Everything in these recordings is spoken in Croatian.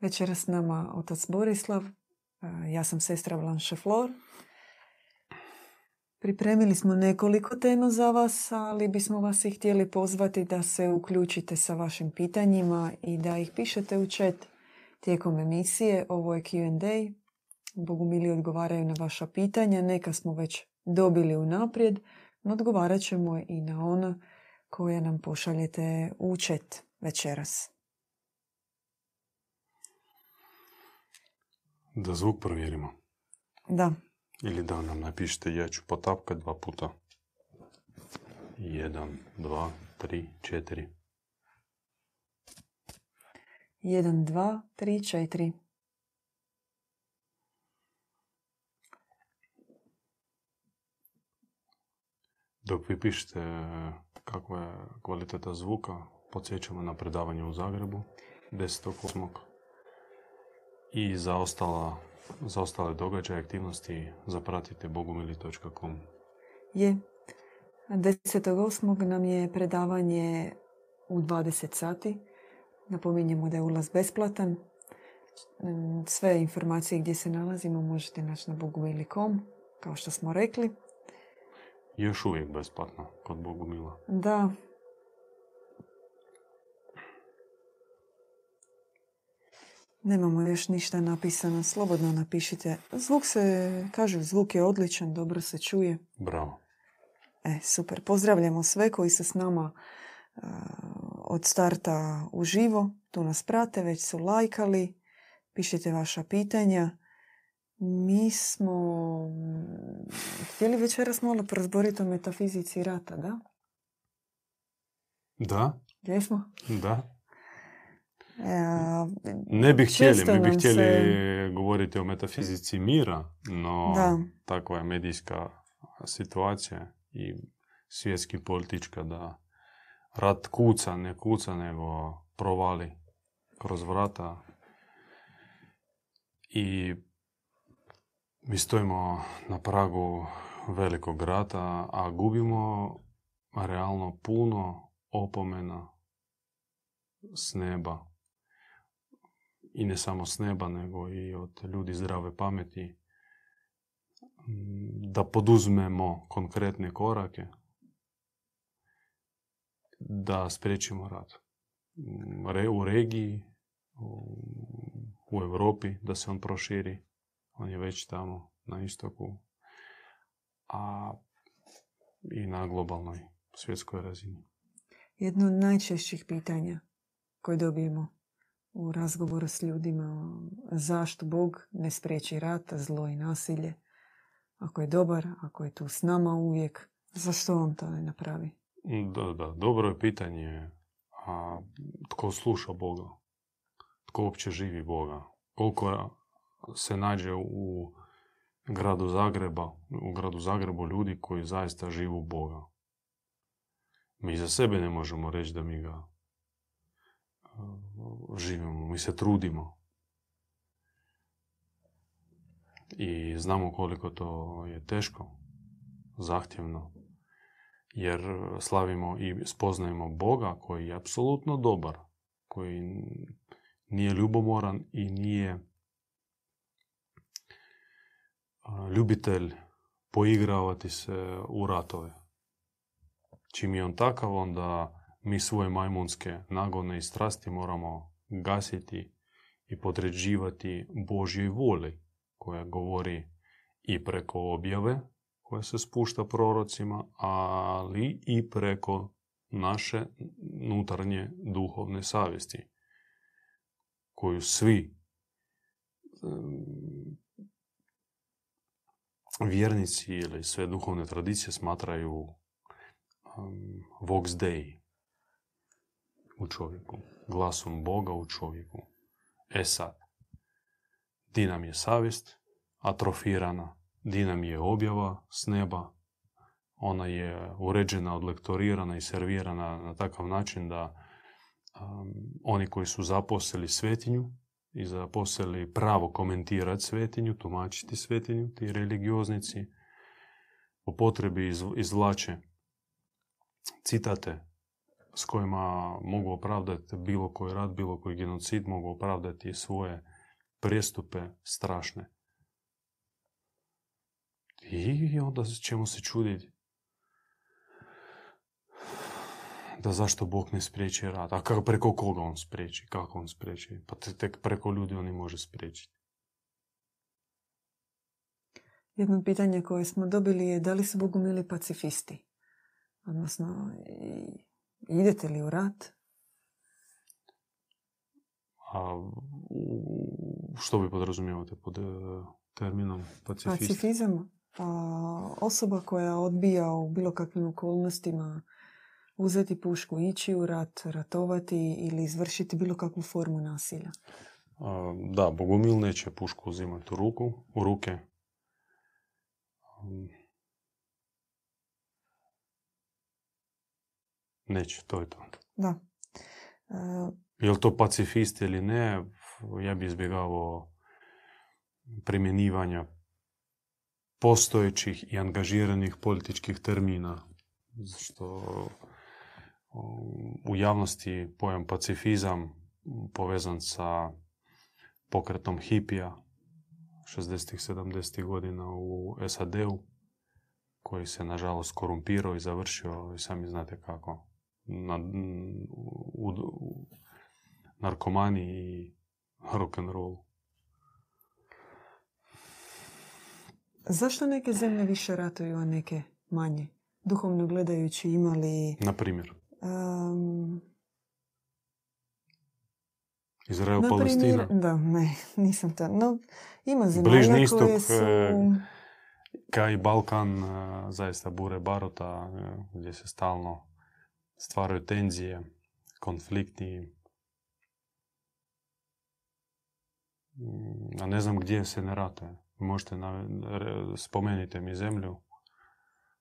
Večera s nama otac Borislav, ja sam sestra Blanche Flor. Pripremili smo nekoliko tema za vas, ali bismo vas i htjeli pozvati da se uključite sa vašim pitanjima i da ih pišete u chat tijekom emisije. Ovo je Q&A. Bogumili odgovaraju na vaša pitanja. Neka smo već dobili unaprijed, no odgovarat ćemo i na ona koje nam pošaljete u chat večeras. Da zvuk provjerimo. Da. Ili da nam napišete, ja ću potapkati dva puta. Jedan, dva, tri, četiri. Jedan, dva, tri, četiri. Dok vi pišete kakva je kvaliteta zvuka, podsjećamo na predavanje u Zagrebu 10.8. I za, ostala, za ostale događaje, aktivnosti zapratite bogumili.com. Je. 10.8. nam je predavanje u 20 sati. Napominjemo da je ulaz besplatan. Sve informacije gdje se nalazimo možete naći na bogumili.com, kao što smo rekli. Još uvijek besplatno kod Bogumila. Da. Nemamo još ništa napisano. Slobodno napišite. Zvuk se, kažu, zvuk je odličan, dobro se čuje. Bravo. E, super. Pozdravljamo sve koji su s nama od starta uživo. Tu nas prate, već su lajkali. Pišite vaša pitanja. Mi smo htjeli večeras malo porazboriti o metafizici rata, da? Da. Jesmo? Da. E, ne bi htjeli, mi bi htjeli govoriti o metafizici mira, no da. takva je medijska situacija i svjetski politička da rat kuca, ne kuca, nego provali kroz vrata i mi stojimo na pragu velikog rata, a gubimo realno puno opomena s neba. I ne samo s neba, nego i od ljudi zdrave pameti. Da poduzmemo konkretne korake da spriječimo rat. U regiji, u Europi, da se on proširi on je već tamo na istoku, a i na globalnoj svjetskoj razini. Jedno od najčešćih pitanja koje dobijemo u razgovoru s ljudima zašto Bog ne spriječi rata, zlo i nasilje. Ako je dobar, ako je tu s nama uvijek, zašto on to ne napravi? Da, da, dobro je pitanje. A tko sluša Boga? Tko uopće živi Boga? Koliko se nađe u gradu Zagreba, u gradu Zagrebu ljudi koji zaista živu Boga. Mi za sebe ne možemo reći da mi ga živimo, mi se trudimo. I znamo koliko to je teško, zahtjevno, jer slavimo i spoznajemo Boga koji je apsolutno dobar, koji nije ljubomoran i nije ljubitelj poigravati se u ratove. Čim je on takav, onda mi svoje majmunske nagone i strasti moramo gasiti i podređivati Božjoj voli koja govori i preko objave koja se spušta prorocima, ali i preko naše unutarnje duhovne savjesti koju svi vjernici ili sve duhovne tradicije smatraju um, vox dei u čovjeku, glasom Boga u čovjeku. E sad, di nam je savjest atrofirana, di nam je objava s neba, ona je uređena, odlektorirana i servirana na takav način da um, oni koji su zaposlili svetinju, i zaposlili pravo komentirati svetinju, tumačiti svetinju, ti religioznici, po potrebi izvlače citate s kojima mogu opravdati bilo koji rad, bilo koji genocid, mogu opravdati svoje prijestupe strašne. I onda ćemo se čuditi da zašto Bog ne spriječi rad. A kako, preko koga on spriječi? Kako on spriječi? Pa tek preko ljudi on ne može spriječiti. Jedno pitanje koje smo dobili je da li su bogumili pacifisti? Odnosno, idete li u rat? A što bi podrazumijevate pod e, terminom pacifist? Pacifizam. osoba koja odbija u bilo kakvim okolnostima uzeti pušku, ići u rat, ratovati ili izvršiti bilo kakvu formu nasilja. Da, Bogumil neće pušku uzimati u ruku, u ruke. Neće, to je to. Da. Je li to pacifist ili ne, ja bi izbjegavao primjenivanja postojećih i angažiranih političkih termina. Što u javnosti pojam pacifizam povezan sa pokretom hipija 60 70 godina u SAD-u koji se nažalost korumpirao i završio i sami znate kako na, u, u narkomani i rock and roll. Zašto neke zemlje više ratuju, a neke manje? Duhovno gledajući imali... Na primjer? Um, Izrael, na Palestina? da, ne, nisam to. No, ima zemalja istok, koje su... E, Kao i Balkan, e, zaista bure barota, e, gdje se stalno stvaraju tenzije, konflikti. A ne znam gdje se ne ratuje. Možete spomenite mi zemlju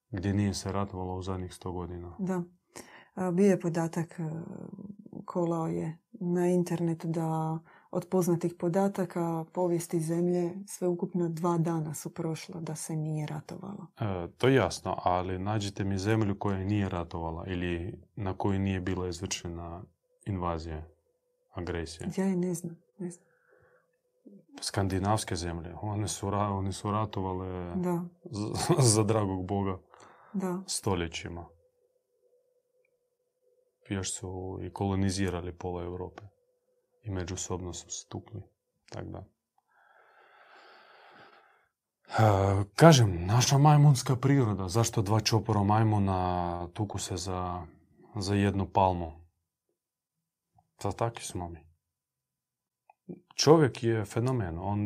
gdje nije se ratovalo u zadnjih sto godina. Da. Bio je podatak, e, kolao je na internetu da od poznatih podataka povijesti zemlje sve ukupno dva dana su prošla da se nije ratovalo. E, to je jasno, ali nađite mi zemlju koja nije ratovala ili na kojoj nije bila izvršena invazija, agresija. Ja je ne znam. Ne znam. Skandinavske zemlje, one su, one su ratovale da. za, za dragog Boga da. stoljećima još su i kolonizirali pola Europe. I međusobno su stukli. Tako da. E, kažem, naša majmunska priroda, zašto dva čopora majmuna tuku se za, za jednu palmu? Za takvi smo mi. Čovjek je fenomen. On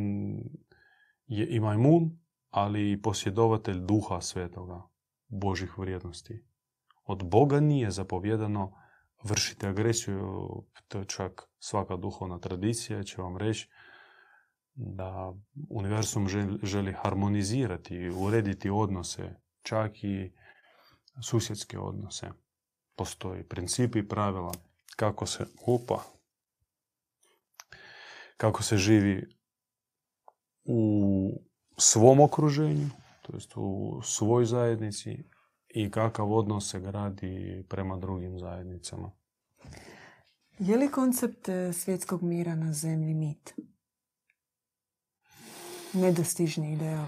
je i majmun, ali i posjedovatelj duha svetoga, Božih vrijednosti. Od Boga nije zapovjedano vršite agresiju, to je čak svaka duhovna tradicija će vam reći da univerzum želi harmonizirati urediti odnose, čak i susjedske odnose. Postoji principi i pravila kako se, upa, kako se živi u svom okruženju, to jest u svoj zajednici, i kakav odnos se gradi prema drugim zajednicama. Je li koncept e, svjetskog mira na zemlji mit? Nedostižni ideal?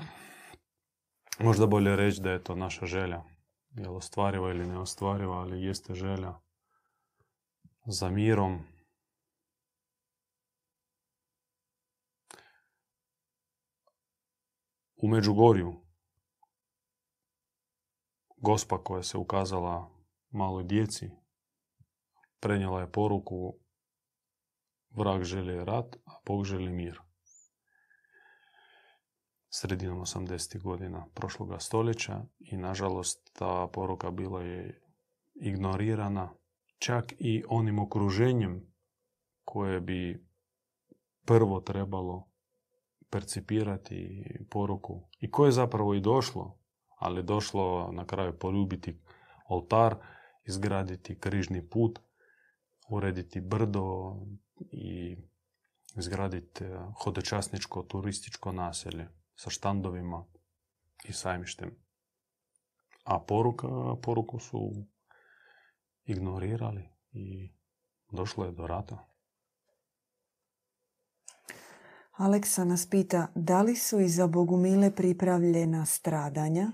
Možda bolje reći da je to naša želja. Je li ostvariva ili neostvariva, ali jeste želja za mirom. U Međugorju gospa koja se ukazala maloj djeci prenijela je poruku vrag želi rat, a Bog želi mir. Sredinom 80. godina prošloga stoljeća i nažalost ta poruka bila je ignorirana čak i onim okruženjem koje bi prvo trebalo percipirati poruku i koje je zapravo i došlo ali došlo na kraju poljubiti oltar, izgraditi križni put, urediti brdo i izgraditi e, hodočasničko turističko naselje sa štandovima i sajmištem. A poruka, poruku su ignorirali. i došlo je do rata. Aleksa nas pita da li su i za Bogumile pripravljena stradanja,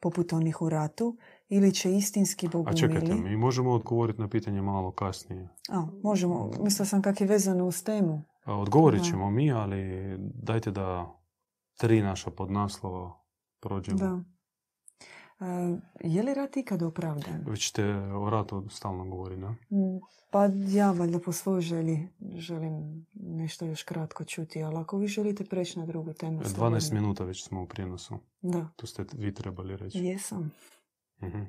poput onih u ratu, ili će istinski A Bogumili... čekajte, mi možemo odgovoriti na pitanje malo kasnije. A, možemo. Mislila sam kak je vezano uz temu. A, Odgovorit Da. ćemo mi, ali dajte da tri naša podnaslova prođemo. Da. E, je li rat ikad opravdan? Vi ćete o ratu stalno govori, ne? Mm, Pa ja valjda po svojoj želji želim nešto još kratko čuti, ali ako vi želite preći na drugu temu... 12 slobodno. minuta već smo u prijenosu. Da, To ste vi trebali reći. jesam. Mhm.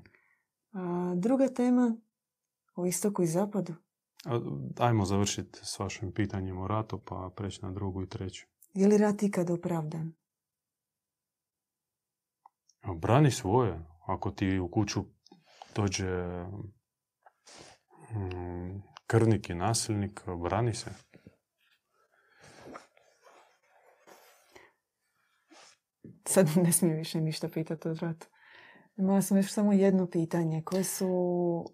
A, druga tema o istoku i zapadu. A, Ajmo završiti s vašim pitanjem o ratu, pa preći na drugu i treću. Je li rat ikad opravdan? Brani svoje. Ako ti u kuću dođe mm, krvnik i nasilnik, brani se. Sad ne smijem više ništa pitati o ratu. Imala sam još samo jedno pitanje. Koje su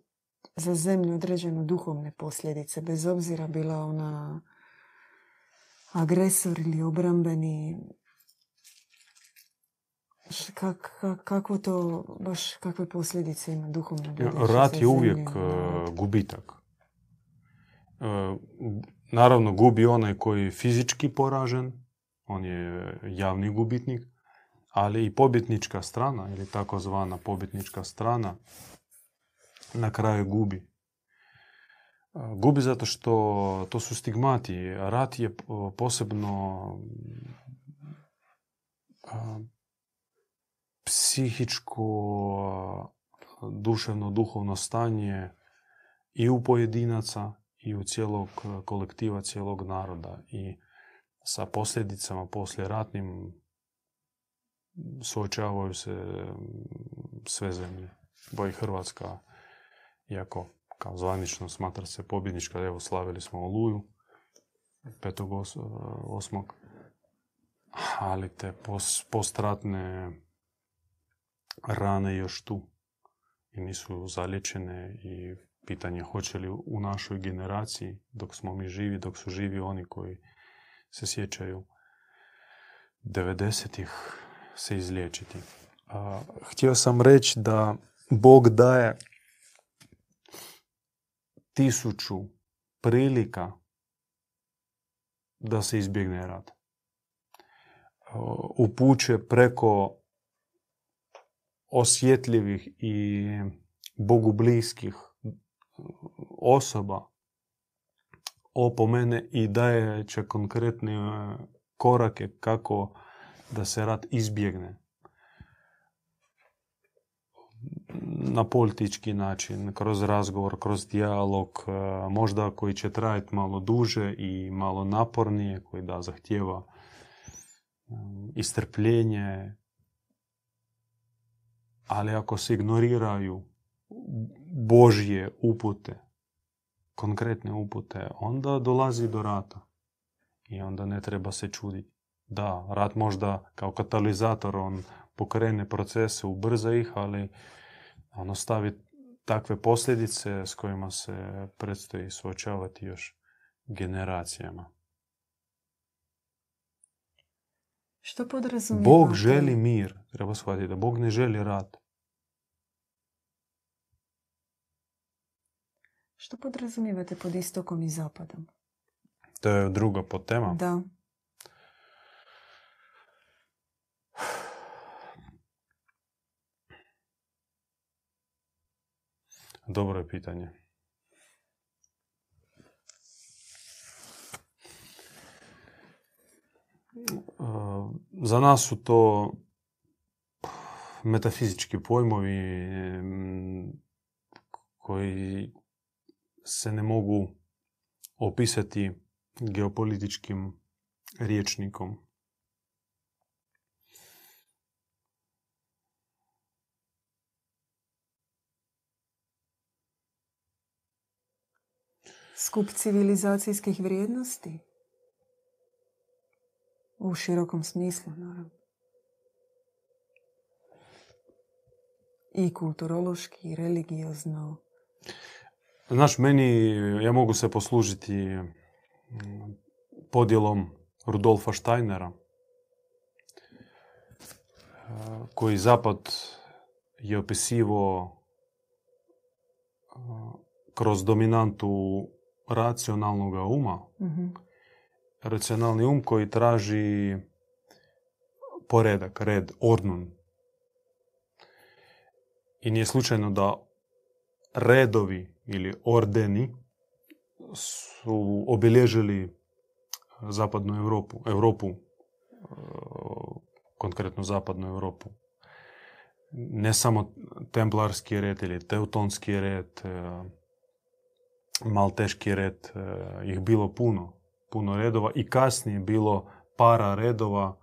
za zemlju određeno duhovne posljedice, bez obzira bila ona agresor ili obrambeni Kak, kak- kakvo to, baš kakve posljedice ima duhovno Rat je uvijek narod? gubitak. E, naravno, gubi onaj koji je fizički poražen, on je javni gubitnik, ali i pobjetnička strana, ili takozvana pobjetnička strana, na kraju gubi. E, Gubi zato što to su stigmati. Rat je po- posebno a, psihičko, duševno, duhovno stanje i u pojedinaca i u cijelog kolektiva, cijelog naroda. I sa posljedicama poslije ratnim suočavaju se mm, sve zemlje. Bo i Hrvatska, iako kao zvanično smatra se pobjednička, evo slavili smo Oluju 5.8. Ali te pos, postratne rane još tu i nisu zaliječene i pitanje hoće li u našoj generaciji, dok smo mi živi, dok su živi oni koji se sjećaju 90-ih, se izliječiti. A, htio sam reći da Bog daje tisuću prilika da se izbjegne rat. Upućuje preko osjetljivih i Bogu bliskih osoba opomene i daje će konkretne korake kako da se rat izbjegne na politički način, kroz razgovor, kroz dijalog, e, možda koji će trajati malo duže i malo napornije, koji da zahtjeva e, istrpljenje, ali ako se ignoriraju Božje upute, konkretne upute, onda dolazi do rata. I onda ne treba se čuditi. Da, rat možda kao katalizator, on pokrene procese, ubrza ih, ali on ostavi takve posljedice s kojima se predstoji suočavati još generacijama. Što podrazumijeva? Bog želi mir. Treba shvatiti da Bog ne želi rat. Što podrazumijevate pod istokom i zapadom? To je druga podtema. Da. Dobro je pitanje. Uh, Za nas su to metafizički pojmovi koji se ne mogu opisati geopolitičkim riječnikom. Skup civilizacijskih vrijednosti? U širokom smislu, naravno. I kulturološki, i religiozno. Znaš, meni, ja mogu se poslužiti mm, podjelom Rudolfa Steinera, koji zapad je opisivo kroz dominantu racionalnog uma. Racionalni um koji traži poredak, red, ordnun. I nije slučajno da redovi ili ordeni su obilježili zapadnu Europu, Europu, konkretno zapadnu Europu. Ne samo templarski red ili teutonski red, e, malteški red, e, ih bilo puno, puno redova i kasnije bilo para redova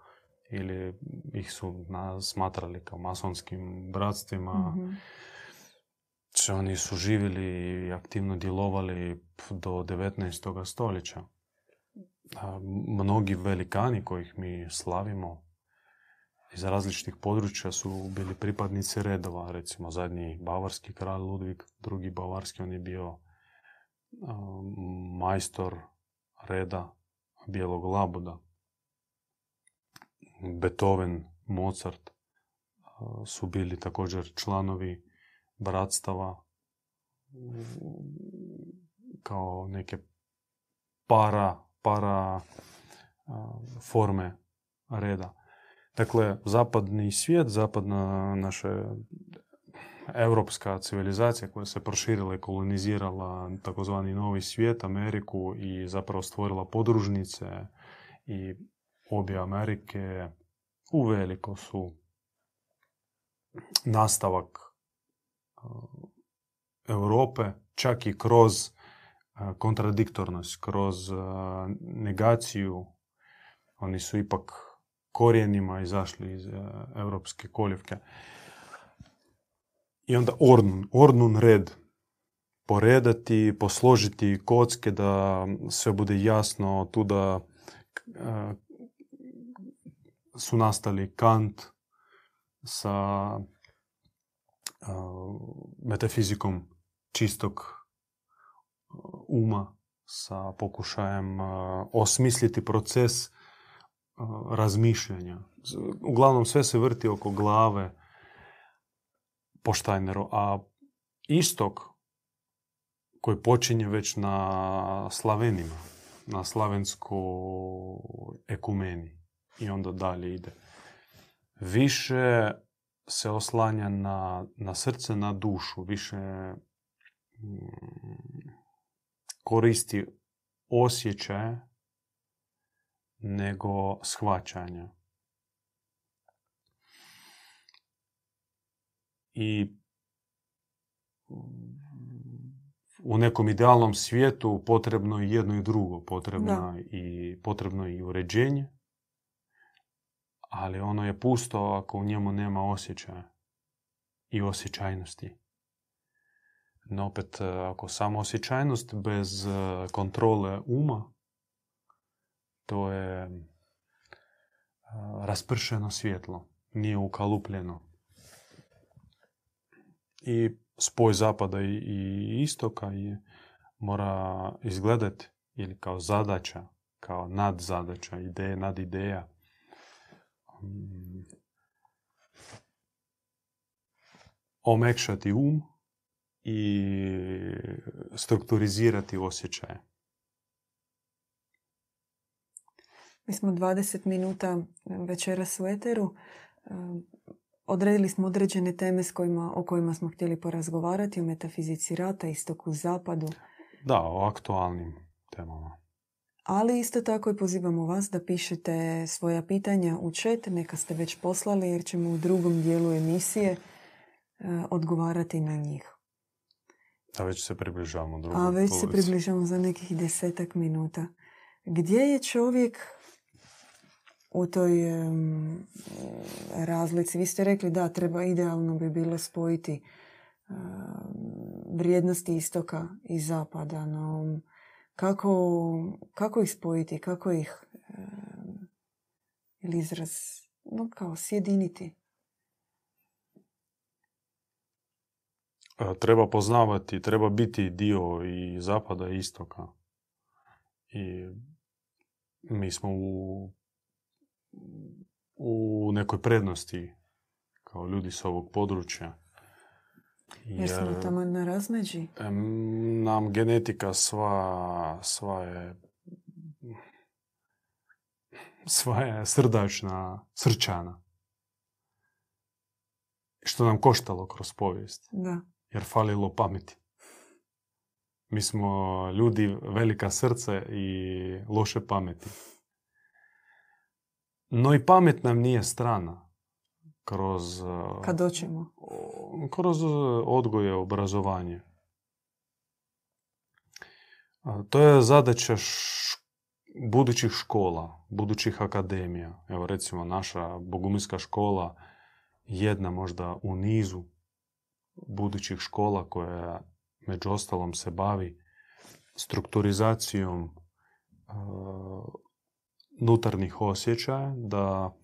ili ih su smatrali kao masonskim bratstvima. mm Oni su živjeli i aktivno djelovali do 19. stoljeća. Mnogi velikani kojih mi slavimo iz različitih područja su bili pripadnici redova. Recimo zadnji bavarski kralj Ludvig, drugi bavarski, on je bio majstor reda bijelog labuda. Beethoven, Mozart su bili također članovi bratstava kao neke para, para forme reda. Dakle, zapadni svijet, zapadna naša europska civilizacija koja se proširila i kolonizirala takozvani novi svijet, Ameriku i zapravo stvorila podružnice i obje Amerike uveliko su nastavak Europe, čak i kroz kontradiktornost, kroz negaciju. Oni su ipak korijenima izašli iz europske koljevke. I onda ornun, ornun red. Poredati, posložiti kocke da sve bude jasno tu da su nastali Kant sa metafizikom čistog uma, sa pokušajem osmisliti proces razmišljanja. Uglavnom sve se vrti oko glave po Steineru, a istok koji počinje već na slavenima, na slavenskoj ekumeni i onda dalje ide. Više se oslanja na, na srce, na dušu, više mm, koristi osjećaje nego shvaćanja. I u nekom idealnom svijetu potrebno je jedno i drugo. Potrebno, i, potrebno i uređenje, ali ono je pusto ako u njemu nema osjećaja i osjećajnosti. No opet, ako samo osjećajnost bez e, kontrole uma, to je e, raspršeno svjetlo, nije ukalupljeno. I spoj zapada i istoka je, mora izgledati ili kao zadaća, kao nadzadaća, ideja nad ideja, Mm. omekšati um i strukturizirati osjećaje. Mi smo 20 minuta večeras u Eteru. Odredili smo određene teme s kojima, o kojima smo htjeli porazgovarati, o metafizici rata, istoku, zapadu. Da, o aktualnim temama. Ali isto tako i pozivamo vas da pišete svoja pitanja u chat, neka ste već poslali jer ćemo u drugom dijelu emisije e, odgovarati na njih. A već se približavamo drugom A već se približavamo za nekih desetak minuta. Gdje je čovjek u toj razlici? Vi ste rekli da treba idealno bi bilo spojiti vrijednosti istoka i zapada, no kako, kako ih spojiti, kako ih ili izraz, no kao sjediniti. e, treba poznavati, treba biti dio i zapada i istoka. I mi smo u, u nekoj prednosti kao ljudi s ovog područja. Jer smo tamo na razmeđi? Nam genetika sva, sva je sva je srdačna, srčana. Što nam koštalo kroz povijest. Da. Jer falilo pameti. Mi smo ljudi velika srce i loše pameti. No i pamet nam nije strana. Kroz... Kad doćemo? Kroz odgoje, obrazovanje. To je zadaća budućih škola, budućih akademija. Evo recimo naša bogumilska škola jedna možda u nizu budućih škola koja među ostalom se bavi strukturizacijom uh, nutarnjih osjećaja, da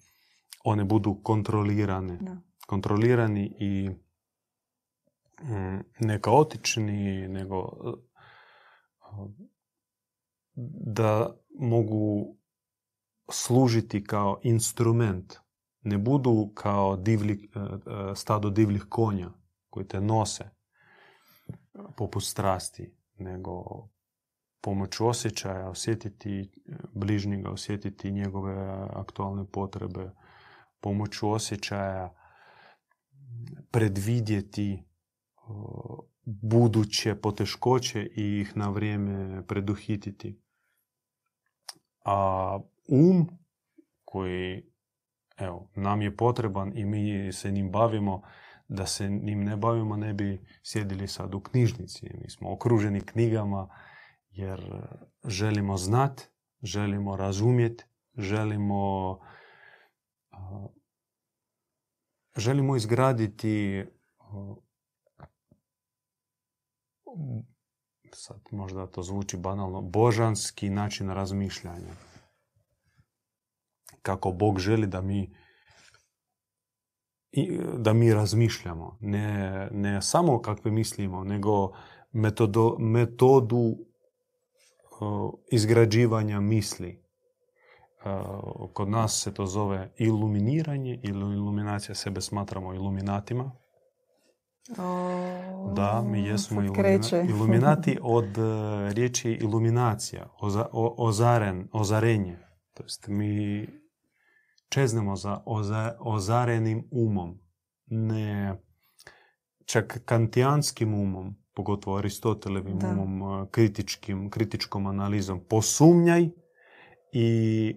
one budu kontrolirane. Kontrolirani i mm, ne kaotični, nego da mogu služiti kao instrument. Ne budu kao divlji, e, e, stado divljih konja koji te nose poput strasti, nego pomoću osjećaja osjetiti bližnjega, osjetiti njegove aktualne potrebe, pomoću osjećaja predvidjeti buduće poteškoće i ih na vrijeme preduhititi. A um koji evo, nam je potreban i mi se njim bavimo, da se njim ne bavimo ne bi sjedili sad u knjižnici. Mi smo okruženi knjigama jer želimo znat, želimo razumjeti, želimo želimo izgraditi sad možda to zvuči banalno, božanski način razmišljanja. Kako Bog želi da mi da mi razmišljamo. Ne, ne samo kakve mislimo, nego metodo, metodu izgrađivanja misli. kod nas se to zove iluminiranje ili iluminacija. Sebe smatramo iluminatima. Da, mi jesmo iluminati od e, riječi iluminacija, ozaren, ozarenje. To jest mi čeznemo za ozarenim umom, ne čak kantijanskim umom, pogotovo Aristotelevim umom, e, kritičkim, kritičkom analizom. Posumnjaj i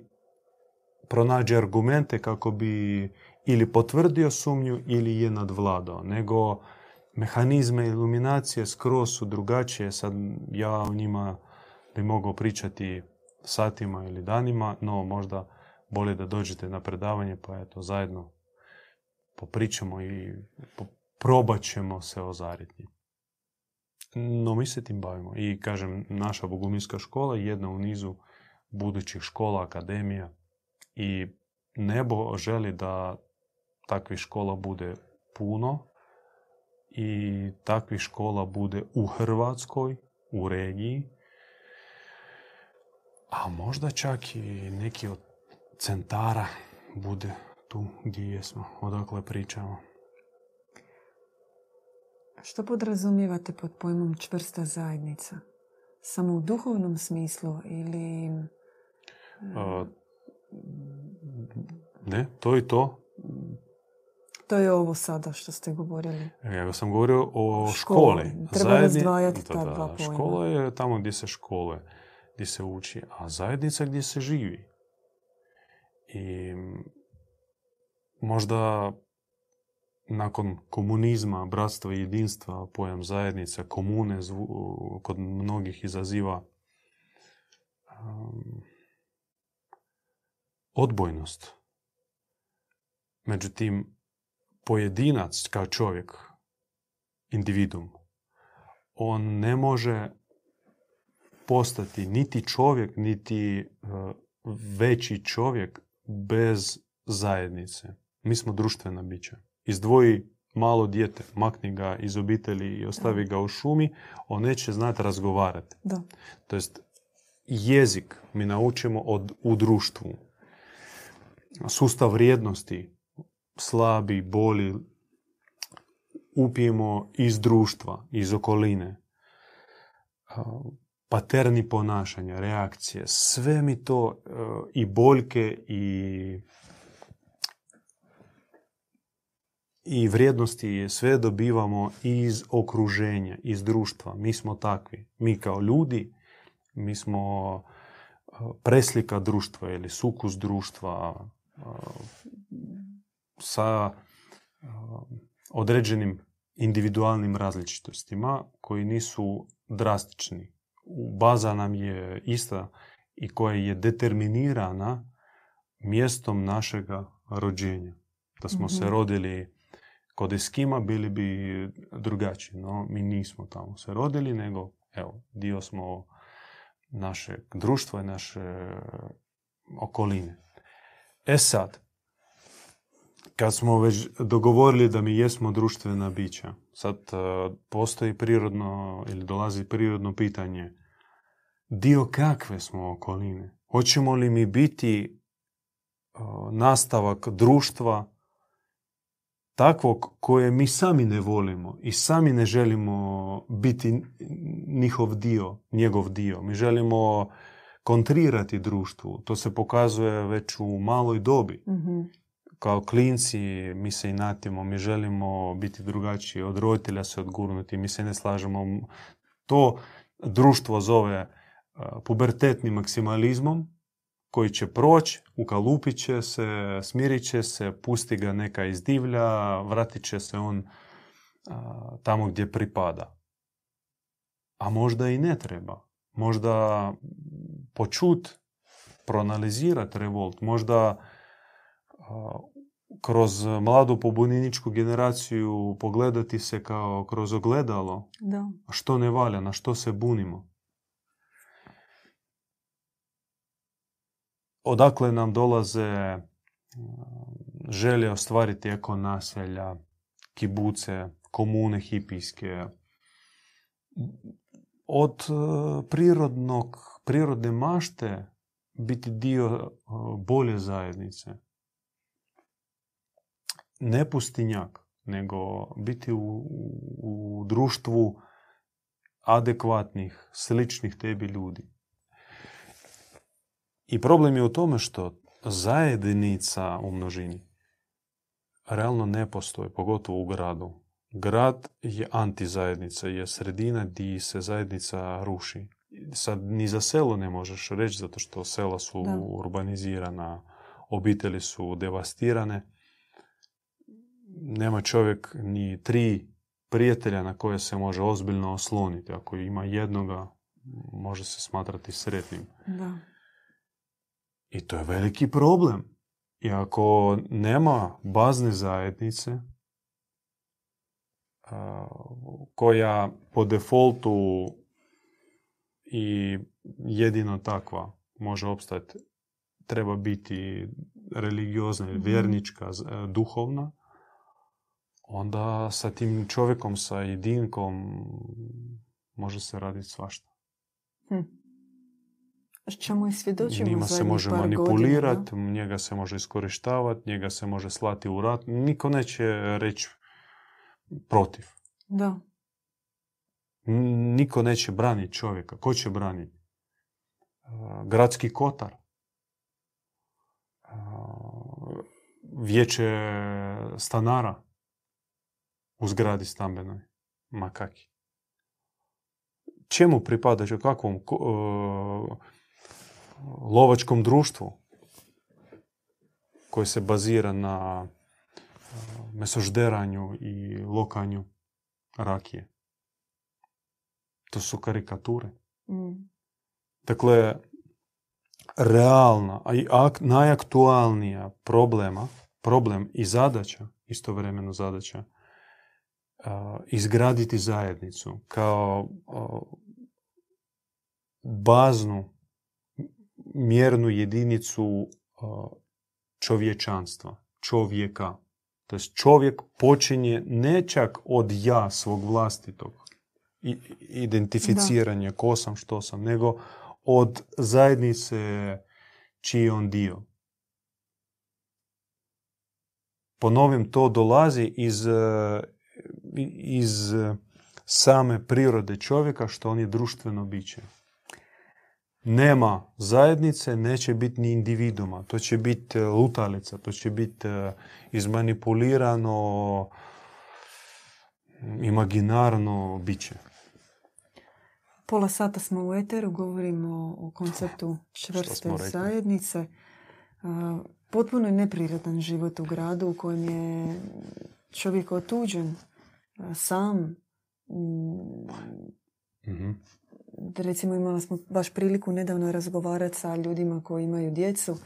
pronađi argumente kako bi ili potvrdio sumnju ili je nadvladao. Nego mehanizme iluminacije skroz su drugačije. Sad ja o njima bi mogao pričati satima ili danima, no možda bolje da dođete na predavanje pa eto zajedno popričamo i probat ćemo se ozariti. No mi se tim bavimo. I kažem naša bogumilska škola je jedna u nizu budućih škola, akademija. I nebo želi da takvih škola bude puno. I takvih škola bude u Hrvatskoj, u regiji, a možda čak i neki od centara bude tu gdje jesmo, odakle pričamo. Što podrazumijevate pod pojmom čvrsta zajednica? Samo u duhovnom smislu ili... ne, to i to. To je ovo sada što ste govorili. Ja sam govorio o školi. Treba razdvajati ta dva pojma. Škola je tamo gdje se škole, gdje se uči, a zajednica gdje se živi. I možda nakon komunizma, bratstva i jedinstva, pojam zajednica, komune kod mnogih izaziva um, odbojnost. Međutim, pojedinac kao čovjek, individum, on ne može postati niti čovjek, niti e, veći čovjek bez zajednice. Mi smo društvena bića. Izdvoji malo dijete, makni ga iz obitelji i ostavi ga u šumi, on neće znati razgovarati. Da. To jest, jezik mi naučimo od, u društvu. Sustav vrijednosti, slabi, boli, upijemo iz društva, iz okoline. Paterni ponašanja, reakcije, sve mi to e, i boljke i i vrijednosti sve dobivamo iz okruženja, iz društva. Mi smo takvi. Mi kao ljudi, mi smo preslika društva ili sukus društva sa određenim individualnim različitostima koji nisu drastični. Baza nam je ista i koja je determinirana mjestom našega rođenja. Da smo se rodili Kod Eskima bili bi drugačiji, no mi nismo tamo se rodili, nego evo, dio smo našeg društva i naše okoline. E sad, kad smo već dogovorili da mi jesmo društvena bića, sad e, postoji prirodno ili dolazi prirodno pitanje dio kakve smo okoline? Hoćemo li mi biti e, nastavak društva takvog koje mi sami ne volimo i sami ne želimo biti njihov dio, njegov dio. Mi želimo kontrirati društvu. To se pokazuje već u maloj dobi. Kao klinci mi se inatimo, mi želimo biti drugačiji, od roditelja se odgurnuti, mi se ne slažemo. To društvo zove pubertetnim maksimalizmom, koji će proći, ukalupit će se, smirit će se, pusti ga neka iz divlja, vratit će se on tamo gdje pripada. A možda i ne treba. Možda počut, proanalizirati revolt, možda kroz mladu pobunjeničku generaciju pogledati se kao kroz ogledalo. Da. Što ne valja, na što se bunimo. Odakle nam dolaze želje ostvariti eko naselja, kibuce, komune hipijske. Od e, prirodnog, prirodne mašte biti dio e, bolje zajednice. Ne pustinjak, nego biti u, u društvu adekvatnih, sličnih tebi ljudi. I problem je u tome što zajednica u množini realno ne postoji, pogotovo u gradu. Grad je antizajednica, je sredina gdje se zajednica ruši. Sad ni za selo ne možeš reći, zato što sela su urbanizirana, obitelji su devastirane. Nema čovjek ni tri prijatelja na koje se može ozbiljno osloniti. Ako ima jednoga, može se smatrati sretnim. Da. I to je veliki problem. I ako nema bazne zajednice koja po defaultu i jedino takva može opstati, treba biti religiozna ili mhm. vjernička, e, duhovna, onda sa tim čovjekom, sa jedinkom može se raditi svašta. Hm čemu i svjedočimo Njima se može manipulirati, njega se može iskorištavati, njega se može slati u rat. Niko neće reći protiv. Da. Niko neće braniti čovjeka. Ko će braniti? Gradski kotar. Vijeće stanara u zgradi stambenoj. Makaki. Čemu pripada? Kakvom? Lovačkom društvu koje se bazira na mesožderanju i lokanju rakije. To su karikature. Mm. Dakle, realna, a i najaktualnija problema, problem i zadaća, istovremeno zadaća, izgraditi zajednicu kao baznu mjernu jedinicu čovječanstva, čovjeka. To jest čovjek počinje ne čak od ja svog vlastitog identificiranja ko sam, što sam, nego od zajednice čiji je on dio. Ponovim, to dolazi iz, eh, iz same prirode čovjeka što on je društveno biće. Nema zajednice, neće biti ni individuma. To će biti eh, lutalica, to će biti eh, izmanipulirano, imaginarno biće. Pola sata smo u eteru, govorimo o konceptu čvrste zajednice. A, Potpuno je neprirodan život u gradu u kojem je čovjek otuđen, sam. Mm, Mhm. Recimo imali smo baš priliku nedavno razgovarati sa ljudima koji imaju djecu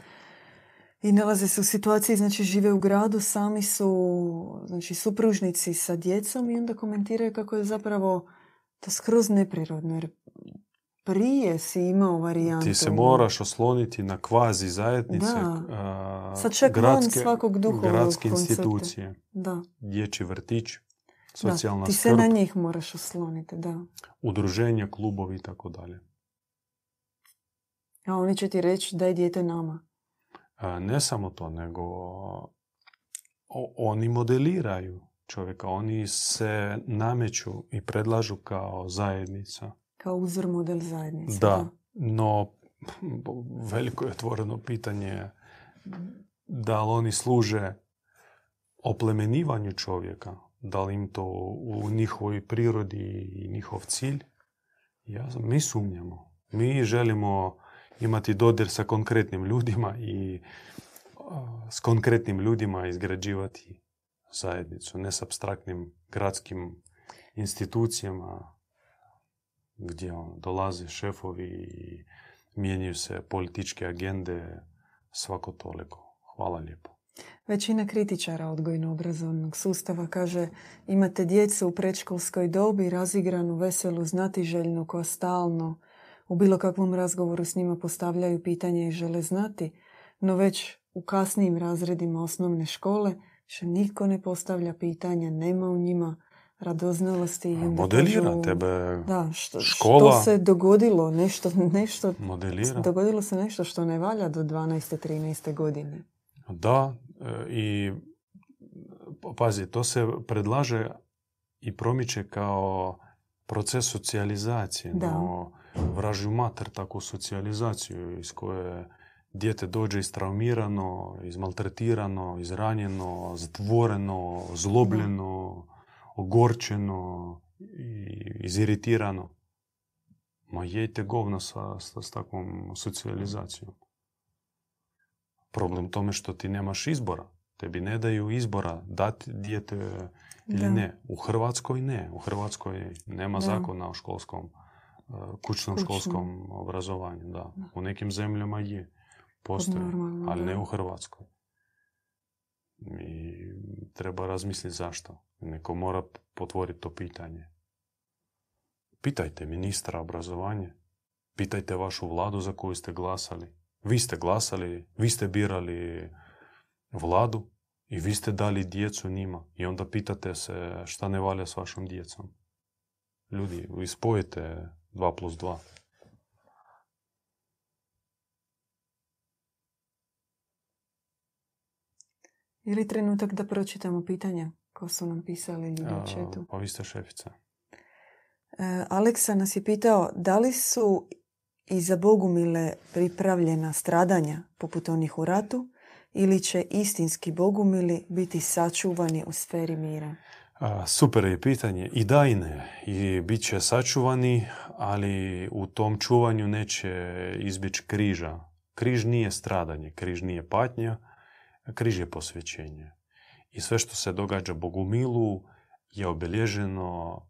i nalaze se u situaciji, znači žive u gradu, sami su znači, supružnici sa djecom i onda komentiraju kako je zapravo to skroz neprirodno. Jer prije si imao varijantu. Ti se moraš osloniti na kvazi zajednice, Da. a, Sad čak gradske, svakog duhovnog gradske institucije, Da, dječji vrtić, da. socijalna Ti se skrb, na njih moraš osloniti, da. udruženja, klubovi i tako dalje. A oni će ti reći daj dijete nama. Ne samo to, nego oni modeliraju čovjeka, oni se nameću i predlažu kao zajednica. Kao uzor model zajednice. Da, no veliko je otvoreno pitanje da li oni služe oplemenivanju čovjeka, da li im to u njihovoj prirodi i njihov cilj. Ja, mi sumnjamo. Mi želimo imati dodir sa konkretnim ljudima i s konkretnim ljudima izgrađivati zajednicu, ne s abstraktnim gradskim institucijama gdje on, dolaze šefovi i mijenjaju se političke agende svako toliko. Hvala lijepo. Većina kritičara odgojno-obrazovnog sustava kaže imate djecu u predškolskoj dobi, razigranu, veselu, znatiželjnu koja stalno u bilo kakvom razgovoru s njima postavljaju pitanje i žele znati, no već u kasnijim razredima osnovne škole še niko ne postavlja pitanja, nema u njima radoznalosti. i Modelira kažu, tebe Da, što, škola. što se dogodilo, nešto, nešto, modelira. dogodilo se nešto što ne valja do 12. 13. godine. Da, i pazi, to se predlaže i promiče kao proces socijalizacije. Da. No, vražju mater takvu socijalizaciju iz koje dijete dođe istraumirano, izmaltretirano, izranjeno, zatvoreno, zlobljeno, ogorčeno i iziritirano. Ma jejte govna sa, sa, s takvom socijalizacijom. Problem tome što ti nemaš izbora. Tebi ne daju izbora dati dijete ili Da. ne. U Hrvatskoj ne. U Hrvatskoj nema Da. zakona o školskom, e, kućnom školskom obrazovanju. Da. Da. U nekim zemljama je. Postoji. Normalno, ali ne u Hrvatskoj. I treba razmisliti zašto. Neko mora potvoriti to pitanje. Pitajte ministra obrazovanja. Pitajte vašu vladu za koju ste glasali. Vi ste glasali, vi ste birali vladu i vi ste dali djecu njima. I onda pitate se šta ne valja s vašom djecom. Ljudi, vi spojite 2 plus 2. Je li trenutak da pročitamo pitanja koja su nam pisali ljudi u chatu? Pa vi ste šefica. E, Aleksa nas je pitao da li su i za Bogumile pripravljena stradanja poput onih u ratu ili će istinski Bogumili biti sačuvani u sferi mira? Super je pitanje. I da i ne. I bit će sačuvani, ali u tom čuvanju neće izbjeći križa. Križ nije stradanje, križ nije patnja, križ je posvećenje. I sve što se događa Bogumilu je obilježeno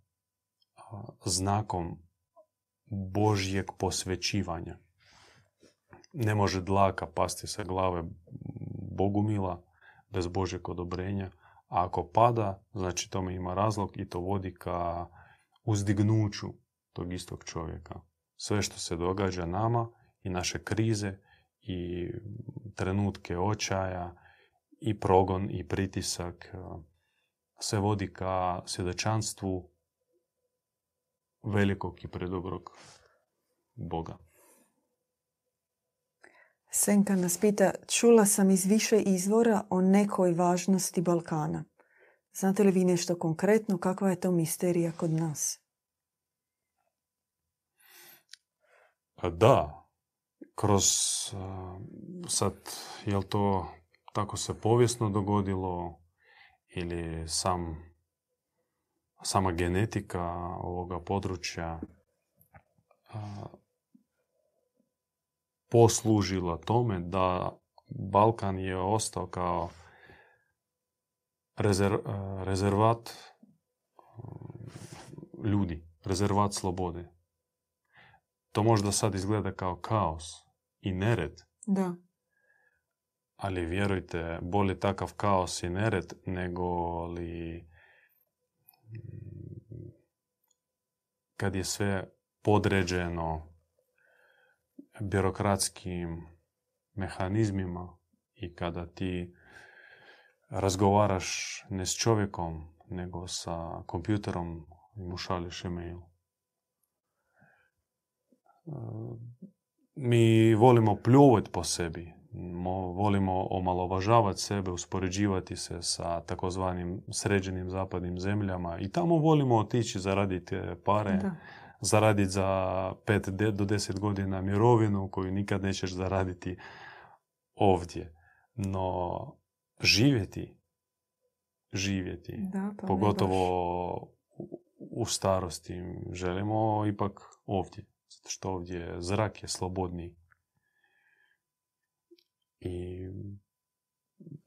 znakom Božjeg posvećivanja. Ne može dlaka pasti sa glave Bogumila bez Božjeg odobrenja, a ako pada, znači tome ima razlog i to vodi ka uzdignuću tog istog čovjeka. Sve što se događa nama i naše krize i trenutke očaja i progon i pritisak sve vodi ka svjedočanstvu velikog i predobrog Boga. Senka nas pita, čula sam iz više izvora o nekoj važnosti Balkana. Znate li vi nešto konkretno? Kakva je to misterija kod nas? Da, kroz sad, jel to tako se povijesno dogodilo ili sam, sama genetika ovoga područja poslužila tome da Balkan je ostao kao rezervat ljudi, rezervat slobode. To možda sad izgleda kao kaos i nered. Da. Ali vjerujte, bolje takav kaos i nered nego li kad je sve podređeno birokratskim mehanizmima i kada ti razgovaraš ne s čovjekom, nego sa kompjuterom i mu šalješ email. Mi volimo pljuvati po sebi, volimo omalovažavati sebe, uspoređivati se sa takozvanim sređenim zapadnim zemljama i tamo volimo otići zaraditi pare, da. zaraditi za 5 do 10 godina mirovinu koju nikad nećeš zaraditi ovdje. No, živjeti, živjeti, da, pa pogotovo u starosti, želimo ipak ovdje. Što ovdje zrak je slobodniji i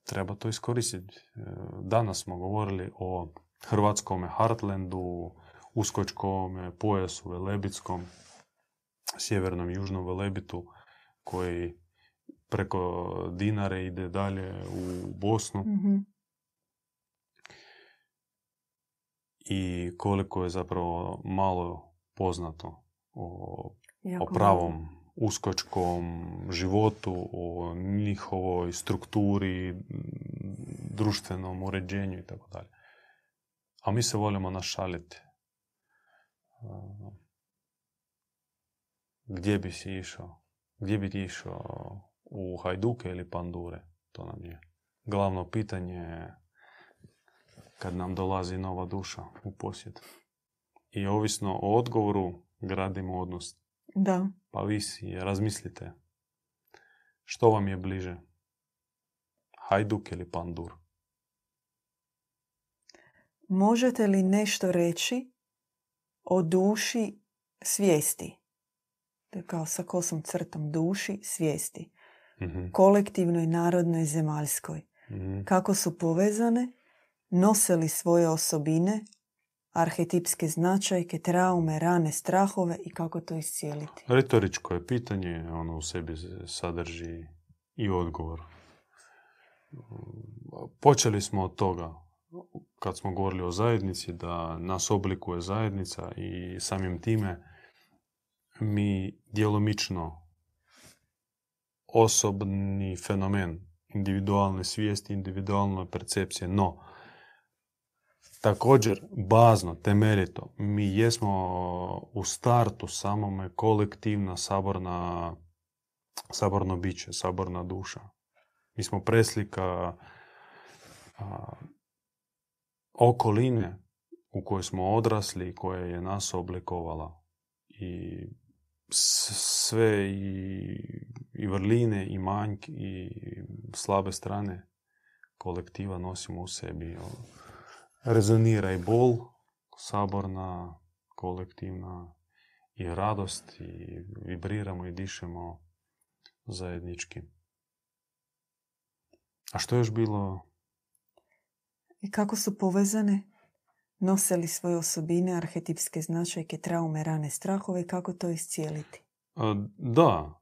treba to iskoristiti. E, danas smo govorili o hrvatskom Heartlandu, uskočkom pojasu Velebitskom, sjevernom i južnom Velebitu, koji preko Dinare ide dalje u Bosnu. mm I koliko je zapravo malo poznato o, o pravom uskočkom životu, o njihovoj strukturi, društvenom uređenju i tako dalje. A mi se volimo našaliti. Gdje bi si išao? Gdje bi ti išao? U Hajduke ili Pandure? To nam je glavno pitanje kad nam dolazi nova duša u posjet. I ovisno o odgovoru gradimo odnos da. Pa vi si razmislite. Što vam je bliže? Hajduk ili pandur? Možete li nešto reći o duši svijesti? Kao sa kosom crtom duši svijesti. mm Kolektivnoj, narodnoj, zemaljskoj. mm Kako su povezane, nose li svoje osobine, arhetipske značajke, traume, rane, strahove i kako to iscijeliti? Retoričko je pitanje, ono u sebi sadrži i odgovor. Počeli smo od toga, kad smo govorili o zajednici, da nas oblikuje zajednica i samim time mi djelomično osobni fenomen individualne svijesti, individualne percepcije, no Također, bazno, temeljito, mi jesmo u startu samome kolektivna saborna, saborno biće, saborna duša. Mi smo preslika okoline u kojoj smo odrasli i koja je nas oblikovala. I sve i, i vrline i manjk i slabe strane kolektiva nosimo u sebi rezonira i bol saborna, kolektivna i radost i vibriramo i dišemo zajednički. A što je još bilo? I kako su povezane? Nose li svoje osobine, arhetipske značajke, traume, rane, strahove kako to iscijeliti? Da.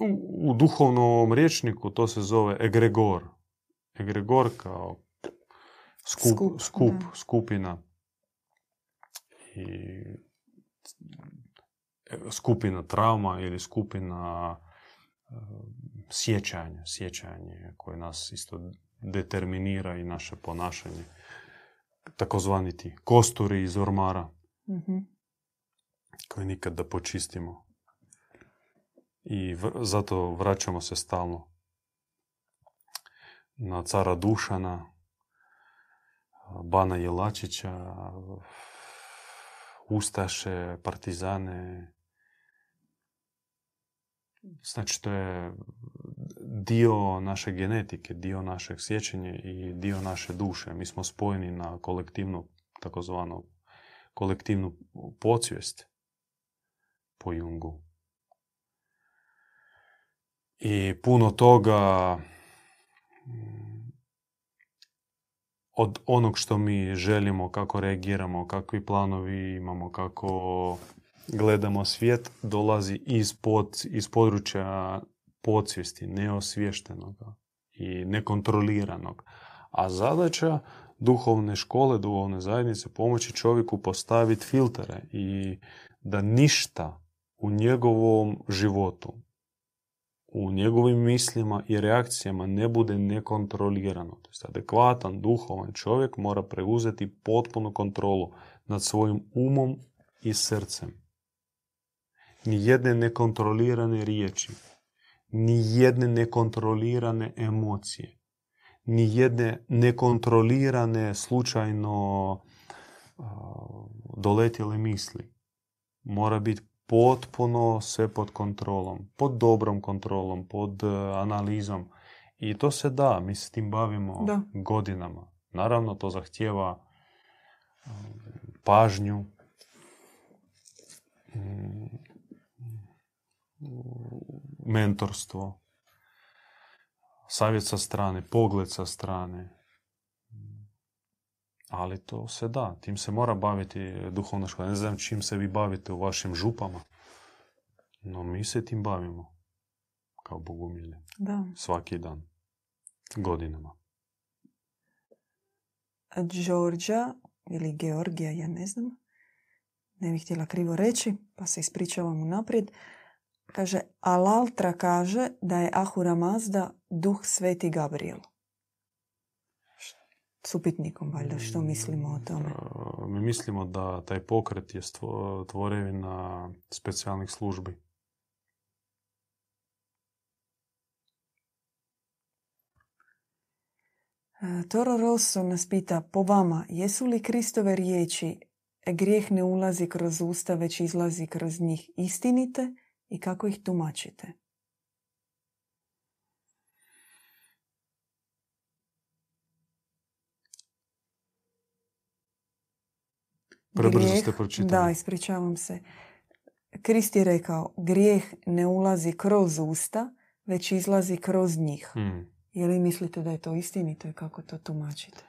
U, u duhovnom rječniku to se zove egregor. Egregor kao skup, skup, skupina i skupina trauma ili skupina uh, sjećanja, sjećanje koje nas isto determinira i naše ponašanje. Takozvani ti kosturi iz ormara Mhm. koje nikad da počistimo. I v- zato vraćamo se stalno na cara Dušana, Bana Jelačića, Ustaše, Partizane. Znači, to je dio naše genetike, dio našeg sjećanja i dio naše duše. Mi smo spojeni na kolektivnu, takozvanu kolektivnu podsvijest po Jungu. I puno toga od onog što mi želimo, kako reagiramo, kakvi planovi imamo, kako gledamo svijet, dolazi iz, pod, iz područja podsvijesti, neosvještenoga i nekontroliranog. A zadaća duhovne škole, duhovne zajednice pomoći čovjeku postaviti filtere i da ništa u njegovom životu, u njegovim mislima i reakcijama ne bude nekontrolirano. To jest adekvatan duhovan čovjek mora preuzeti potpunu kontrolu nad svojim umom i srcem. Ni jedne nekontrolirane riječi, ni jedne nekontrolirane emocije, ni jedne nekontrolirane slučajno doletjele misli. Mora biti potpuno sve pod kontrolom, pod dobrom kontrolom, pod uh, analizom. I to se da, mi se s tim bavimo Da. godinama. Naravno, to zahtjeva um, pažnju, mm, mentorstvo, savjet sa strane, pogled sa strane. Ali to se da, tim se mora baviti duhovna škola. Ne znam čim se vi bavite u vašim župama, no mi se tim bavimo kao bogumilje. Da. Svaki dan. Godinama. Đorđa ili Georgija, ja ne znam. Ne bih htjela krivo reći, pa se ispričavam unaprijed. Kaže, Alaltra kaže da je Ahura Mazda duh sveti Gabriel. S upitnikom, valjda, što mislimo o tome. E, Mi mislimo da taj pokret je tvorevina specijalnih službi. E, Toro Rosso nas pita, po vama, jesu li Kristove riječi grijeh ne ulazi kroz usta, već izlazi kroz njih istinite i kako ih tumačite? Prebrzo ste pročitali. Da, ispričavam se. Krist je rekao, grijeh ne ulazi kroz usta, već izlazi kroz njih. Hmm. Je li mislite da je to istinito i kako to tumačite?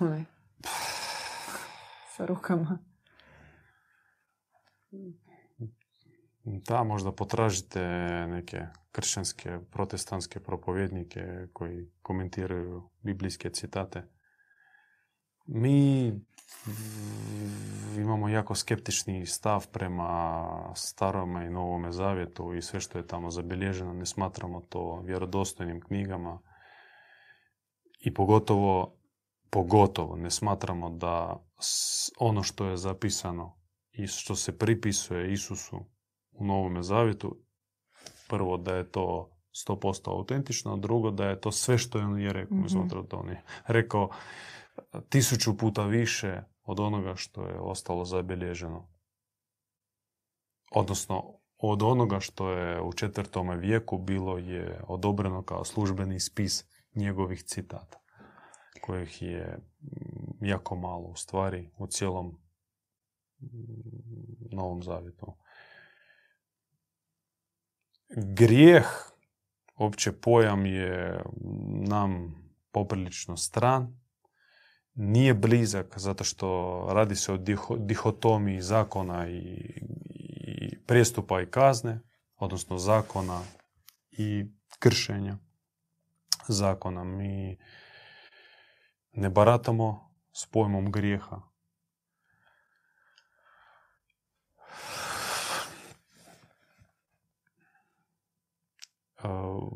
Ovaj. Sa rukama. Da, možda potražite neke kršćanske, protestantske propovjednike koji komentiraju biblijske citate. Mi imamo jako skeptični stav prema starome i novome zavjetu i sve što je tamo zabilježeno. Ne smatramo to vjerodostojnim knjigama i pogotovo, pogotovo ne smatramo da ono što je zapisano i što se pripisuje Isusu u Novome Zavjetu, prvo da je to 100% autentično, a drugo da je to sve što on je rekao. Mhm. Mi smatramo da on je rekao tisuću puta više od onoga što je ostalo zabilježeno. Odnosno, od onoga što je u četvrtome vijeku bilo je odobreno kao službeni spis njegovih citata, kojih je mm, jako malo u stvari u cijelom mm, Novom Zavjetu. Grijeh, opće pojam je nam poprilično stran, nije blizak zato što radi se o diho- dihotomiji zakona i, i prijestupa i kazne, odnosno zakona i kršenja zakona. Mi ne baratamo s pojmom grijeha.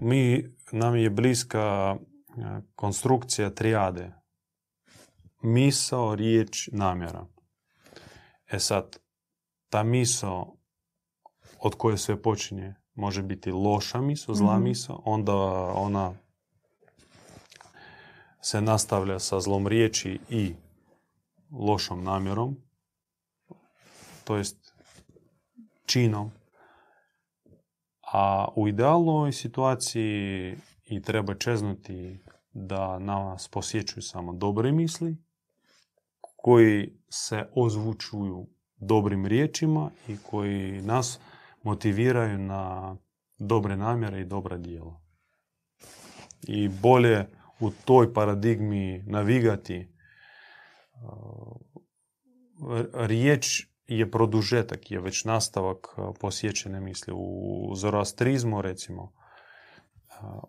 mi, nam je bliska konstrukcija trijade. Misao, riječ, namjera. E sad, ta misao od koje sve počinje može biti loša misao, zla mm misao, onda ona se nastavlja sa zlom riječi i lošom namjerom, to jest činom. A u idealnoj situaciji i treba čeznuti da nas posjećuju samo dobre misli, koji se ozvučuju dobrim riječima i koji nas motiviraju na dobre namjere i dobra djela. I bolje u toj paradigmi navigati riječ je produžetak, je već nastavak posjećene misli. U zoroastrizmu, recimo,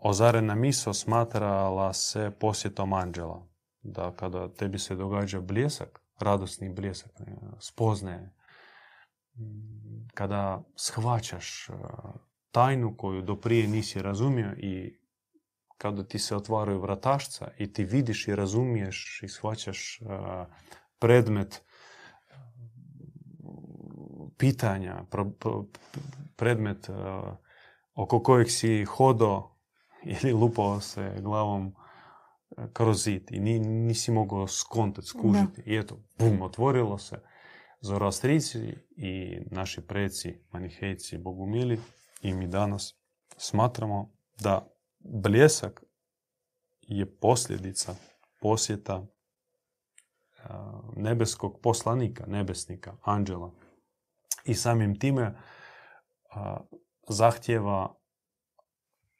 ozarena misao smatrala se posjetom anđela. Da kada tebi se događa bljesak, radosni bljesak, spoznaje, kada shvaćaš tajnu koju do prije nisi razumio i kada ti se otvaraju vratašca i ti vidiš i razumiješ i shvaćaš predmet pitanja, predmet oko kojeg si hodo ili lupao se glavom kroz zid i nisi mogao skontati, skužiti. I eto, bum, otvorilo se. Zoroastrici i naši preci, manihejci, bogumili i mi danas smatramo da bljesak je posljedica posjeta nebeskog poslanika, nebesnika, anđela. I samim time zahtjeva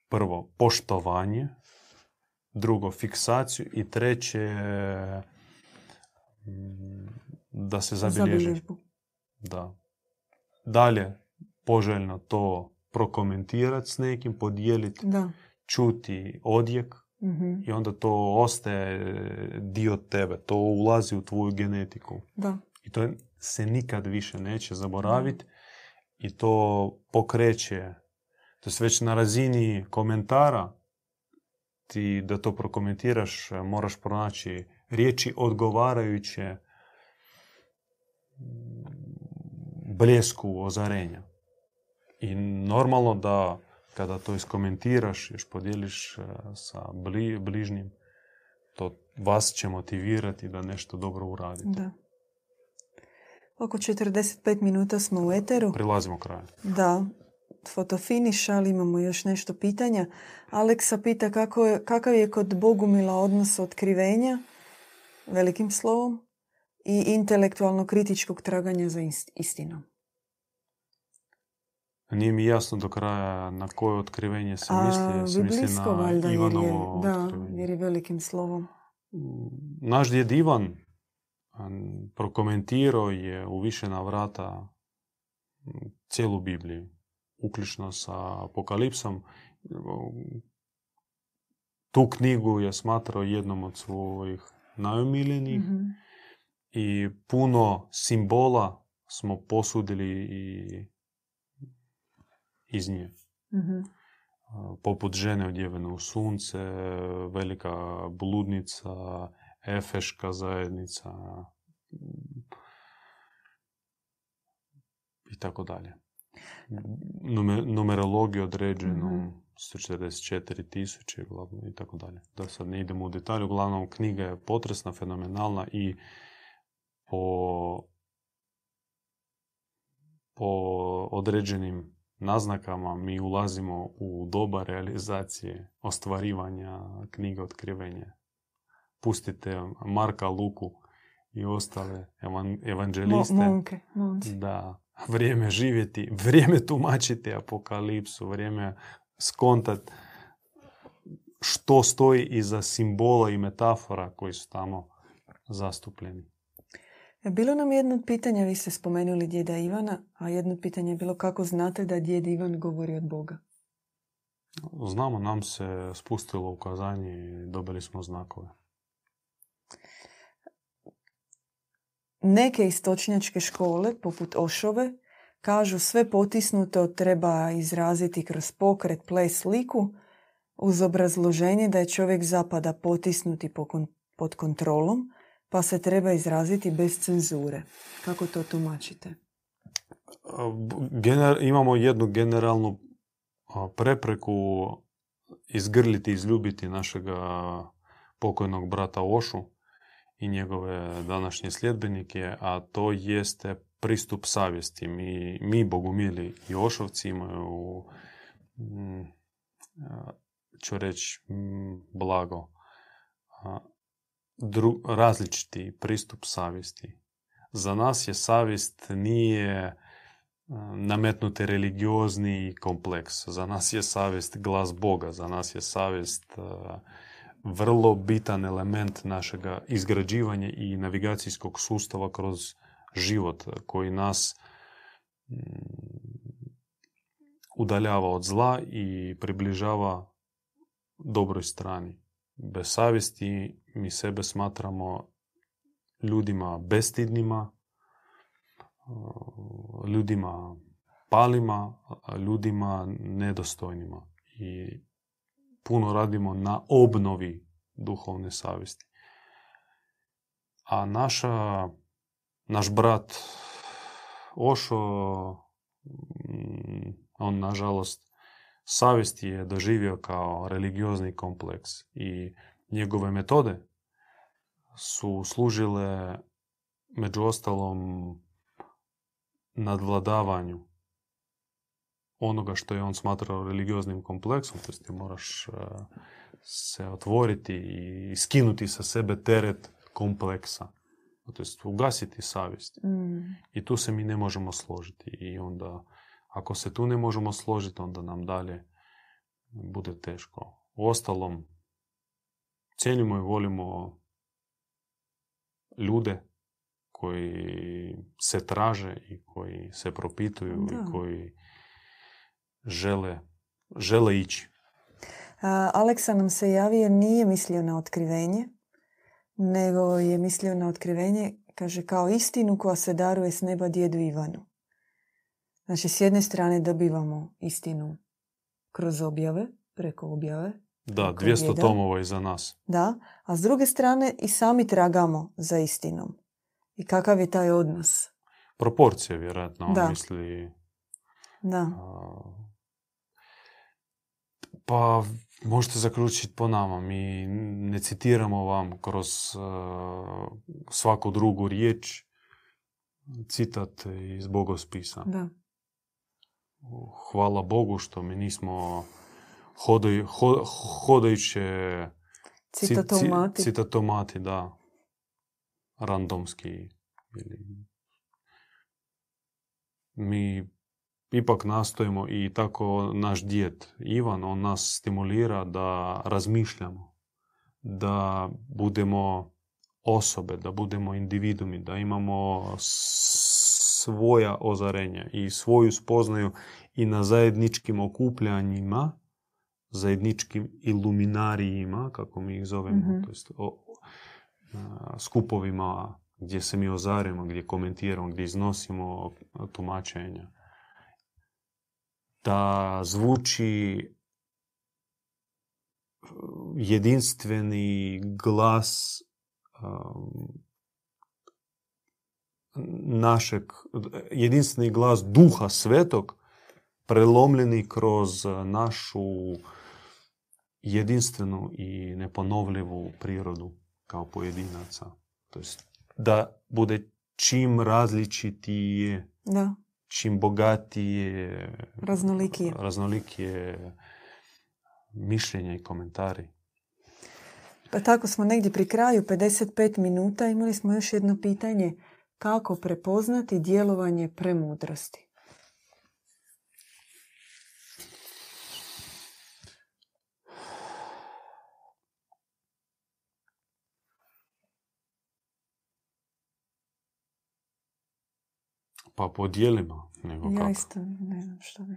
prvo poštovanje, drugo fiksaciju i treće mm, da se zabilježi. Da. Dalje poželjno to prokomentirati s nekim, podijeliti, da. čuti odjek mm i onda to ostaje dio tebe, to ulazi u tvoju genetiku. Da. I to se nikad više neće zaboraviti i to pokreće. To je već na razini komentara ti da to prokomentiraš moraš pronaći riječi odgovarajuće bljesku ozarenja. I normalno da kada to iskomentiraš, još podijeliš e, sa bližnjim, to vas će motivirati da nešto dobro uradite. Da. Oko 45 minuta smo u eteru. Prilazimo kraju. Da, fotofiniš, ali imamo još nešto pitanja. Aleksa pita kako je, kakav je kod Bogumila odnos otkrivenja, velikim slovom, i intelektualno kritičkog traganja za istinom. Nije mi jasno do kraja na koje otkrivenje se misli. Se misli na valjda, Ivanovo jer je, da, jer je velikim slovom. Naš djed Ivan prokomentirao je u više navrata cijelu Bibliju, uključno sa apokalipsom. Tu knjigu je smatrao jednom od svojih najomiljenijih mhm. i puno simbola smo posudili i iz nje. mm Poput žene odjevene u sunce, velika bludnica, efeška zajednica i tako dalje. Numerologiju određenu, mm 144 tisuće i tako dalje. Da sad ne idemo u detalju, uglavnom knjiga je potresna, fenomenalna i po, po određenim naznakama mi ulazimo u doba realizacije ostvarivanja knjige otkrivenja. Pustite Marka, Luku i ostale evanđeliste. monke, Da, vrijeme živjeti, vrijeme tumačiti apokalipsu, vrijeme skontat što stoji iza simbola i metafora koji su tamo zastupljeni. Bilo nam jedno pitanje, vi ste spomenuli djeda Ivana, a jedno pitanje je bilo kako znate da djed Ivan govori od Boga? Znamo, nam se spustilo ukazanje i dobili smo znakove. Neke istočnjačke škole, poput Ošove, Kažu sve potisnuto treba izraziti kroz pokret, ples, sliku uz obrazloženje da je čovjek zapada potisnuti pod kontrolom pa se treba izraziti bez cenzure. Kako to tumačite? imamo jednu generalnu prepreku izgrliti, izljubiti našega pokojnog brata Ošu i njegove današnje sljedbenike, a to jeste pristup savjesti. Mi, mi bogumili i Ošovci imaju, mm, ću reći, mm, blago, različiti pristup savjesti. Za nas je savjest nije nametnuti religiozni kompleks. Za nas je savjest glas Boga, za nas je savjest vrlo bitan element našega izgrađivanja i navigacijskog sustava kroz život koji nas mm, udaljava od zla i približava dobroj strani. Bez savjesti mi sebe smatramo ljudima bestidnima, ljudima palima, ljudima nedostojnima. I puno radimo na obnovi duhovne savjesti. A naša, naš brat Ošo, mm, on nažalost savjesti je doživio kao religiozni kompleks i njegove metode su služile među ostalom nadvladavanju onoga što je on smatrao religioznim kompleksom, to ti moraš e, se otvoriti i skinuti sa sebe teret kompleksa. To jest ugasiti savjest. Mm. I tu se mi ne možemo složiti. I onda, ako se tu ne možemo složiti, onda nam dalje bude teško. U ostalom, cijenimo i volimo ljude koji se traže i koji se propituju i koji žele, žele ići. Aleksa nam se javio nije mislio na otkrivenje, nego je mislio na otkrivenje, kaže, kao istinu koja se daruje s neba djedu Ivanu. Znači, s jedne strane dobivamo istinu kroz objave, preko objave. Da, 200 tomova iza nas. Da, a s druge strane i sami tragamo za istinom. I kakav je taj odnos? Proporcije, vjerojatno, on misli... Da. Pa možete zaključiti po nama. Mi ne citiramo vam kroz svaku drugu riječ citat iz bogospisa. Da. Hvala Bogu što mi nismo hodaj, hodajuće citatomati. citatomati, da randomski. Mi ipak nastojimo i tako naš djed Ivan, on nas stimulira da razmišljamo, da budemo osobe, da budemo individumi, da imamo svoja ozarenja i svoju spoznaju i na zajedničkim okupljanjima, zajedničkim iluminarijima, kako mi ih zovemo, mm to jest o, skupovima gdje se mi ozarimo, gdje komentiramo, gdje iznosimo tumačenja. Da zvuči jedinstveni glas našeg, jedinstveni glas duha svetog prelomljeni kroz našu jedinstvenu i neponovljivu prirodu kao pojedinaca. To jest da bude čim različitije, da. Čim bogatije, raznolikije. raznolikije mišljenja i komentari. Pa tako smo negdje pri kraju, 55 minuta, imali smo još jedno pitanje. Kako prepoznati djelovanje premudrosti? Pa po dijelima. Nego ja isto ne znam što bi.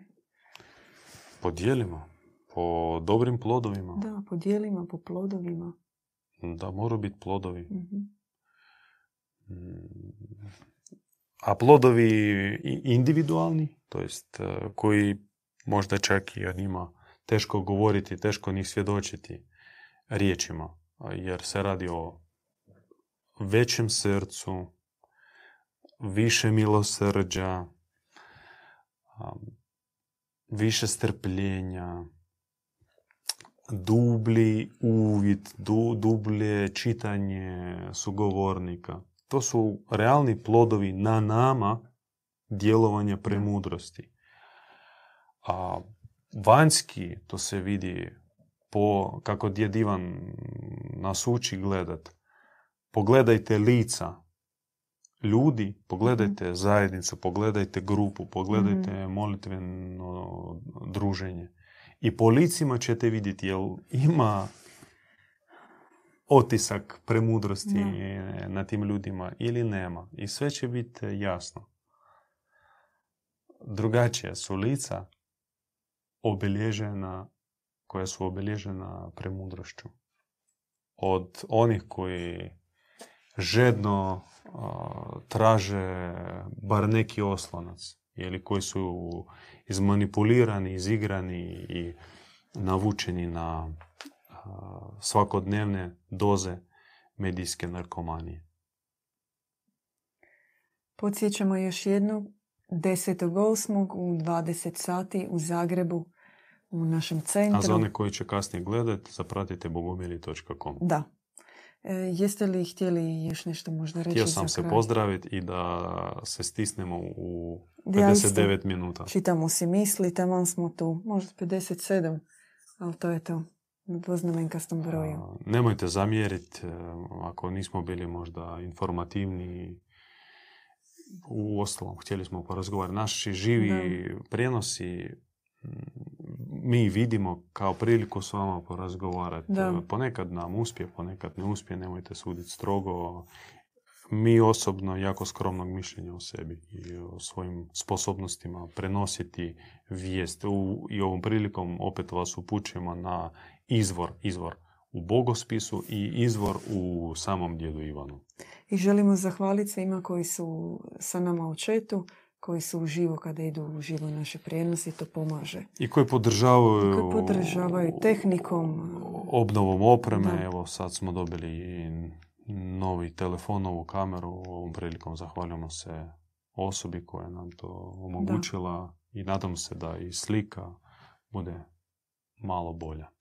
Po dijelima. Po dobrim plodovima. Da, po dijelima, po plodovima. Da, moraju biti plodovi. mm a plodovi individualni, to jest e, koji možda čak i o njima teško govoriti, teško njih svjedočiti riječima, jer se radi o većem srcu, više milosrđa, više strpljenja, dublji uvid, du, dublje čitanje sugovornika. To su realni plodovi na nama djelovanja premudrosti. A vanjski, to se vidi po, kako djed Ivan nas uči gledat. Pogledajte lica ljudi, pogledajte mhm. zajednicu, pogledajte grupu, pogledajte mm molitveno druženje. I po licima ćete vidjeti jel ima otisak premudrosti na tim ljudima ili nema. I sve će biti jasno. Drugačija su lica obilježena, koja su obilježena premudrošću. Od onih koji žedno traže bar neki oslonac ili koji su izmanipulirani, izigrani i navučeni na svakodnevne doze medijske narkomanije. Podsjećamo još jednu 10.8. u 20 sati u Zagrebu u našem centru. A za one koji će kasnije gledati, zapratite bogumili.com. Da. E, jeste li htjeli još nešto možda reći? Htio sam se pozdraviti i da se stisnemo u 59 minuta. Čitamo si misli, tamo smo tu. Možda 57, ali to je to. Po znamenkastom broju. nemojte zamjeriti e, ako nismo bili možda informativni. U ostalom, htjeli smo porazgovarati. Naši živi da. prijenosi mi vidimo kao priliku s vama porazgovarati. Da. Ponekad nam uspije, ponekad ne uspije, nemojte suditi strogo. Mi osobno jako skromnog mišljenja o sebi i o svojim sposobnostima prenositi vijest. U, I ovom prilikom opet vas upućujemo na izvor, izvor u bogospisu i izvor u samom djedu Ivanu. I želimo zahvaliti svima koji su sa nama u četu koji su uživo kada idu u živo naše prijenose to pomaže. I koji podržavaju, koji podržavaju tehnikom. Obnovom opreme. Evo sad smo dobili i novi telefon, novu kameru. Ovom prilikom zahvaljujemo se osobi koja nam to omogućila i nadam se da i slika bude malo bolja.